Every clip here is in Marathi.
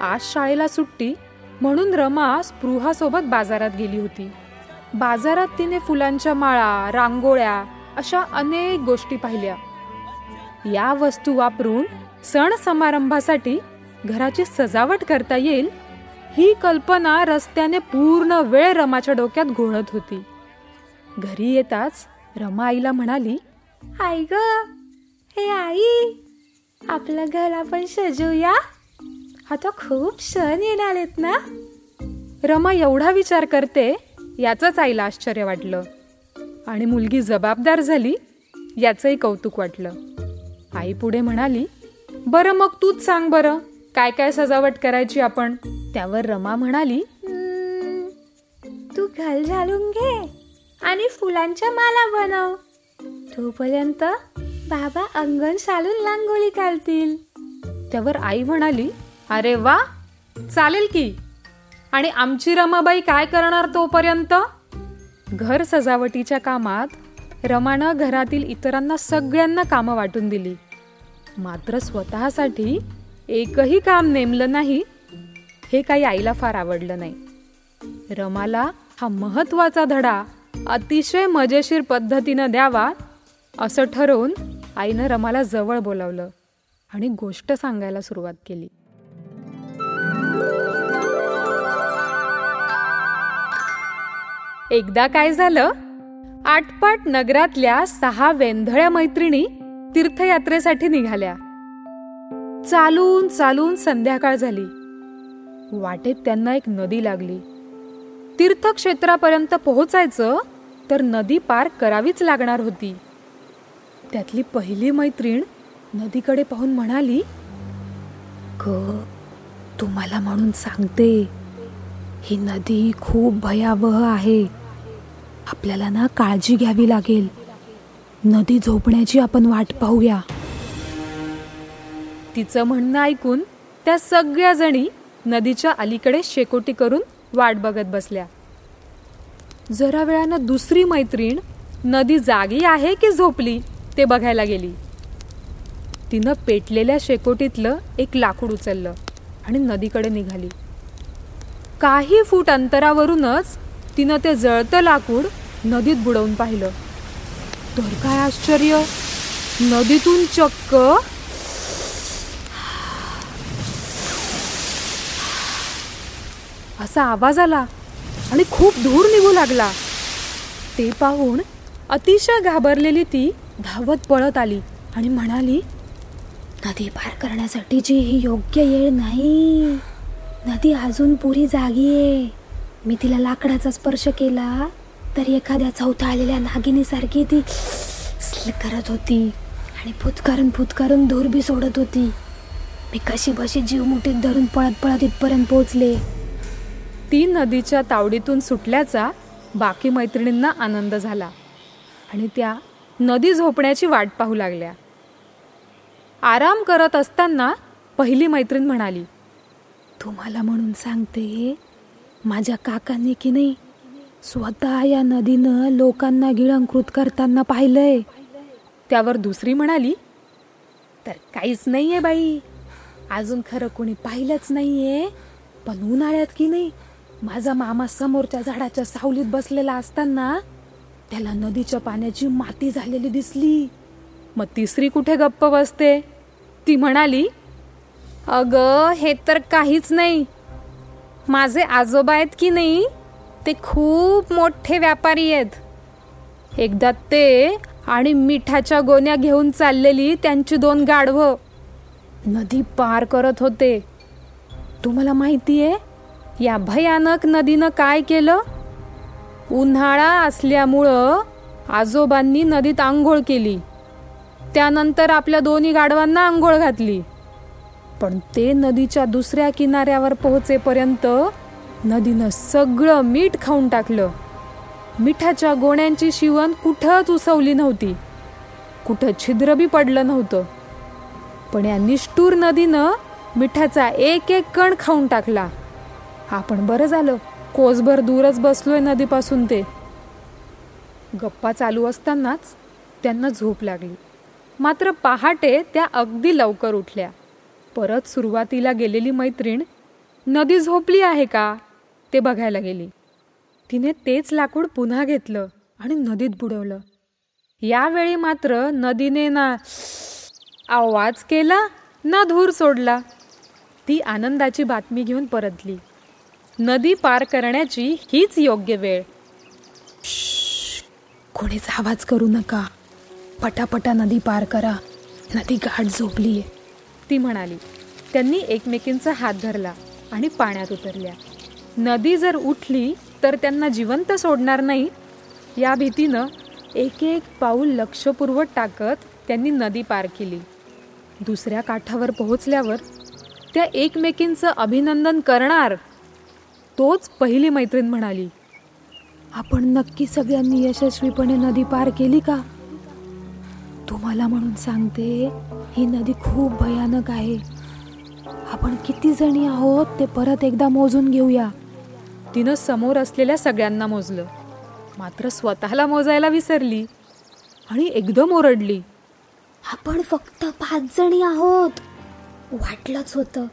आज शाळेला सुट्टी म्हणून रमा स्पृहासोबत बाजारात गेली होती. बाजारात तिने फुलांच्या माळा रांगोळ्या अशा अनेक गोष्टी पाहिल्या. या वस्तू वापरून सण समारंभासाठी घराची सजावट करता येईल ही कल्पना रस्त्याने पूर्ण वेळ रमाच्या डोक्यात घोळत होती. घरी येताच रमा आईला म्हणाली आई ग हे आई आपलं घर आपण सजवूया. आता खूप सण येणार आहेत ना? रमा एवढा विचार करते याचंच आईला आश्चर्य वाटलं. आणि मुलगी जबाबदार झाली याचंही कौतुक वाटलं. आई पुढे म्हणाली बरं मग तूच सांग बरं काय काय सजावट करायची आपण? त्यावर रमा म्हणाली तू घर झाडून घे आणि फुलांच्या माला बनव. तोपर्यंत बाबा अंगण सालून रांगोळी काढतील. त्यावर आई म्हणाली अरे वा चालेल की. आणि आमची रमाबाई काय करणार तोपर्यंत? घर सजावटीच्या कामात रमानं घरातील इतरांना सगळ्यांना कामं वाटून दिली. मात्र स्वतःसाठी एकही काम नेमलं नाही हे काही आईला फार आवडलं नाही. रमाला हा महत्त्वाचा धडा अतिशय मजेशीर पद्धतीनं द्यावा असं ठरवून आईनं रमाला जवळ बोलावलं आणि गोष्ट सांगायला सुरुवात केली. एकदा काय झालं? आटपाट नगरातल्या सहा वेंधळ्या मैत्रिणी तीर्थयात्रेसाठी निघाल्या. चालून चालून संध्याकाळ झाली. वाटेत त्यांना एक नदी लागली. तीर्थक्षेत्रापर्यंत पोहोचायचं तर नदी पार करावीच लागणार होती. त्यातली पहिली मैत्रीण नदीकडे पाहून म्हणाली ग तुम्हाला म्हणून सांगते. ही नदी खूप भयावह आहे. आपल्याला ना काळजी घ्यावी लागेल. नदी झोपण्याची आपण वाट पाहूया. तिचं म्हणणं ऐकून त्या सगळ्या जणी नदीच्या अलीकडे शेकोटी करून वाट बघत बसल्या. जरा वेळानं दुसरी मैत्रीण नदी जागी आहे की झोपली ते बघायला गेली. तिनं पेटलेल्या शेकोटीतलं एक लाकूड उचललं आणि नदीकडे निघाली. काही फूट अंतरावरूनच तिनं ते जळतं लाकूड नदीत बुडवून पाहिलं. तर काय आश्चर्य? नदीतून चक्क असा आवाज आला आणि खूप धूर निघू लागला. ते पाहून अतिशय घाबरलेली ती धावत पळत आली आणि म्हणाली नदी पार करण्यासाठीची ही योग्य येळ नाही. नदी अजून पुरी जागी आहे. मी तिला लाकडाचा स्पर्श केला तर एखाद्या चौथा आलेल्या नागिनीसारखी ती स्ल करत होती आणि फुतकारून फुतकारून धूर बी सोडत होती. मी कशी बशी जीव मुठीत धरून पळत पळत इथपर्यंत पोहोचले. ती नदीच्या तावडीतून सुटल्याचा बाकी मैत्रिणींना आनंद झाला आणि त्या नदी झोपण्याची वाट पाहू लागल्या. आराम करत असताना पहिली मैत्रीण म्हणाली तुम्हाला म्हणून सांगते माझ्या काकांनी की नाही स्वतः या नदीनं लोकांना गिळंकृत करताना पाहिलंय. त्यावर दुसरी म्हणाली तर काहीच नाहीये बाई. अजून खरं कोणी पाहिलंच नाहीये. पण उन्हाळ्यात की नाही माझा मामा समोरच्या झाडाच्या सावलीत बसलेला असताना त्याला नदीच्या पाण्याची माती झालेली दिसली. मग तिसरी कुठे गप्प बसते? ती म्हणाली अग हे तर काहीच नाही. माझे आजोबा आहेत की नाही ते खूप मोठे व्यापारी आहेत. एकदा ते आणि मिठाच्या गोण्या घेऊन चाललेली त्यांची दोन गाढवं नदी पार करत होते. तुम्हाला माहितीये या भयानक नदीनं काय केलं? उन्हाळा असल्यामुळं आजोबांनी नदीत आंघोळ केली. त्यानंतर आपल्या दोन्ही गाढवांना आंघोळ घातली. पण ते नदीच्या दुसऱ्या किनाऱ्यावर पोहोचेपर्यंत नदीनं सगळं मीठ खाऊन टाकलं. मिठाच्या गोण्यांची शिवण कुठंच उसवली नव्हती. कुठं छिद्र बी पडलं नव्हतं. पण या निष्ठूर नदीनं मिठाचा एक एक कण खाऊन टाकला. आपण बरं झालं. कोसभर दूरच बसलोय नदीपासून ते. गप्पा चालू असतानाच त्यांना झोप लागली. मात्र पहाटे त्या अगदी लवकर उठल्या. परत सुरुवातीला गेलेली मैत्रीण नदी झोपली आहे का? ते बघायला गेली. तिने तेच लाकूड पुन्हा घेतलं आणि नदीत बुडवलं. यावेळी मात्र नदीने ना आवाज केला ना धूर सोडला. ती आनंदाची बातमी घेऊन परतली. नदी पार करण्याची हीच योग्य वेळ. कोणीच आवाज करू नका पटापटा नदी पार करा नदी गाठ झोपलीये ती म्हणाली त्यांनी एकमेकींचा हात धरला आणि पाण्यात उतरल्या. नदी जर उठली तर त्यांना जिवंत सोडणार नाही. या भीतीनं एक एक पाऊल लक्षपूर्वक टाकत त्यांनी नदी पार केली. दुसऱ्या काठावर पोहोचल्यावर त्या एकमेकींचं अभिनंदन करणार तोच पहिली मैत्रीण म्हणाली आपण नक्की सगळ्यांनी यशस्वीपणे नदी पार केली का? तुम्हाला म्हणून सांगते ही नदी खूप भयानक आहे. आपण किती जणी आहोत ते परत एकदा मोजून घेऊया. तिनं समोर असलेल्या सगळ्यांना मोजलं. मात्र स्वतःला मोजायला विसरली आणि एकदम ओरडली. आपण फक्त पाच जणी आहोत. वाटलंच होतं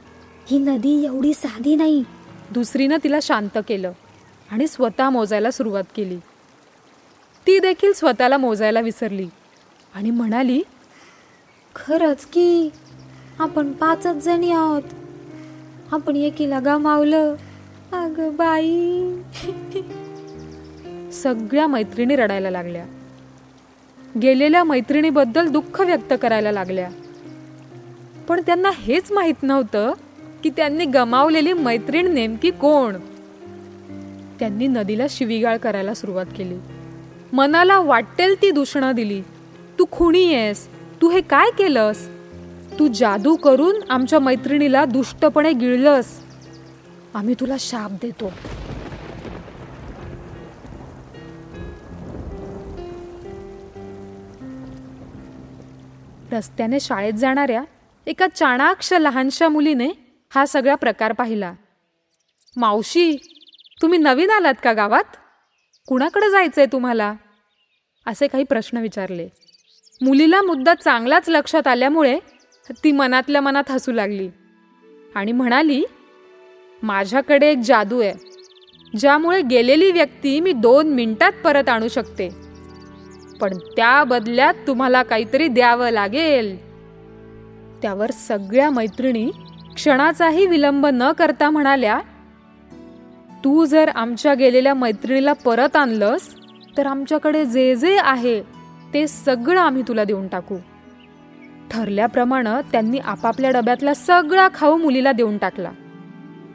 ही नदी एवढी साधी नाही. दुसरीनं तिला शांत केलं आणि स्वतः मोजायला सुरुवात केली. ती देखील स्वतःला मोजायला विसरली. आणि म्हणाली खरंच की आपण पाचच जणी आहोत. आपण एकीला गमावलं. अग बाई. सगळ्या मैत्रिणी रडायला लागल्या. गेलेल्या मैत्रिणीबद्दल दुःख व्यक्त करायला लागल्या. पण त्यांना हेच माहीत नव्हतं की त्यांनी गमावलेली मैत्रीण नेमकी कोण. त्यांनी नदीला शिवीगाळ करायला सुरुवात केली. मनाला वाटेल ती दूषणा दिली. तू खुणी आहेस. तू हे काय केलंस? तू जादू करून आमच्या मैत्रिणीला दुष्टपणे गिळलंस. आम्ही तुला शाप देतो. रस्त्याने शाळेत जाणाऱ्या एका चाणाक्ष लहानशा मुलीने हा सगळा प्रकार पाहिला. मावशी तुम्ही नवीन आलात का गावात? कुणाकडे जायचंय तुम्हाला? असे काही प्रश्न विचारले. मुलीला मुद्दा चांगलाच लक्षात आल्यामुळे ती मनातल्या मनात हसू लागली. आणि म्हणाली माझ्याकडे एक जादू आहे. ज्यामुळे गेलेली व्यक्ती मी दोन मिनिटात परत आणू शकते. पण त्या बदल्यात तुम्हाला काहीतरी द्यावं लागेल. त्यावर सगळ्या मैत्रिणी क्षणाचाही विलंब न करता म्हणाल्या तू जर आमच्या गेलेल्या मैत्रिणीला परत आणलंस तर आमच्याकडे जे जे आहे ते सगळं आम्ही तुला देऊन टाकू. ठरल्याप्रमाणे त्यांनी आपापल्या डब्यातला सगळा खाऊ मुलीला देऊन टाकला.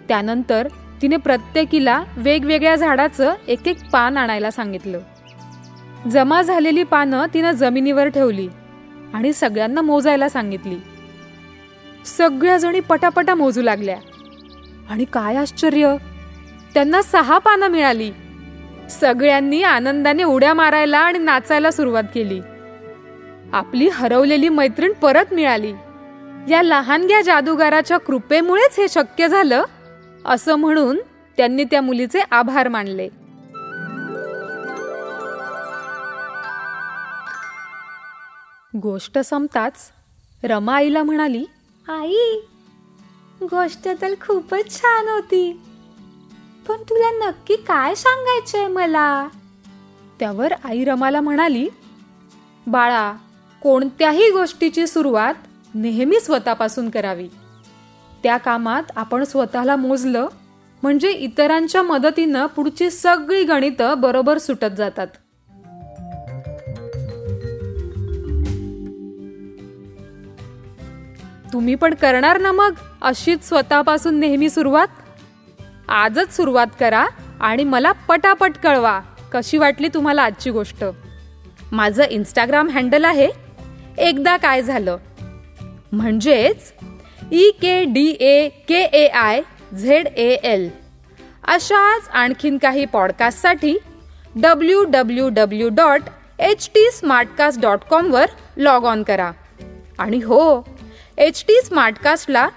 त्यानंतर तिने प्रत्येकीला वेगवेगळ्या झाडाचं एक एक पान आणायला सांगितलं. जमा झालेली पानं तिनं जमिनीवर ठेवली आणि सगळ्यांना मोजायला सांगितली. सगळ्याजणी पटापटा मोजू लागल्या. आणि काय आश्चर्य! त्यांना सहा पानं मिळाली. सगळ्यांनी आनंदाने उड्या मारायला आणि नाचायला सुरुवात केली. आपली हरवलेली मैत्रीण परत मिळाली. या लहानग्या जादूगाराच्या कृपेमुळेच हे शक्य झालं असं म्हणून त्यांनी त्या मुलीचे आभार मानले. गोष्ट संपताच रमा आईला म्हणाली आई गोष्ट तर खूपच छान होती. पण तुला नक्की काय सांगायचंय मला? त्यावर आई रमाला म्हणाली बाळा कोणत्याही गोष्टीची सुरुवात नेहमी स्वतःपासून करावी. त्या कामात आपण स्वतःला मोजलं म्हणजे इतरांच्या मदतीनं पुढची सगळी गणितं बरोबर सुटत जातात. तुम्ही पण करणार ना मग अशीच स्वतःपासून नेहमी सुरुवात? आजच सुरुवात करा आणि मला पटापट कळवा कशी वाटली तुम्हाला आजची गोष्ट. माझं इंस्टाग्राम हँडल आहे. एकदा काय झालं? म्हणजेच E K D A K A I Z A L अशाच आणखीन काही पॉडकास्टसाठी W W W dot H T Smartcast dot कॉमवर log on करा. आणि हो एच टी स्मार्टकास्टला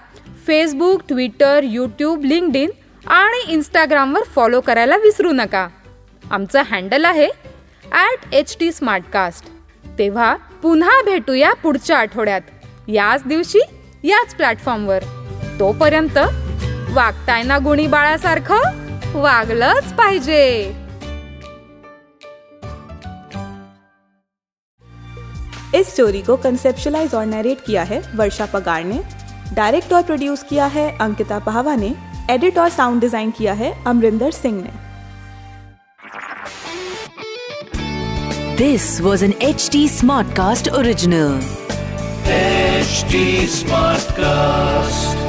Facebook Twitter YouTube LinkedIn आणि इंस्टाग्रामवर फॉलो करायला विसरू नका. आमचं हँडल आहे ॲट एच टी स्मार्टकास्ट तेव्हा पुन्हा भेटूया पुढच्या आठवड्यात. याच दिवशी याच प्लॅटफॉर्मवर तोपर्यंत वागताय ना गुणी बाळासारखं वागलंच पाहिजे. इस स्टोरी को कंसेप्शलाइज और नरेट किया है वर्षा पगार ने. डायरेक्ट और प्रोड्यूस किया है अंकिता पाहवा ने. एडिट और साउंड डिजाइन किया है अमरिंदर सिंह ने This was an HT Smartcast original. HT Smartcast.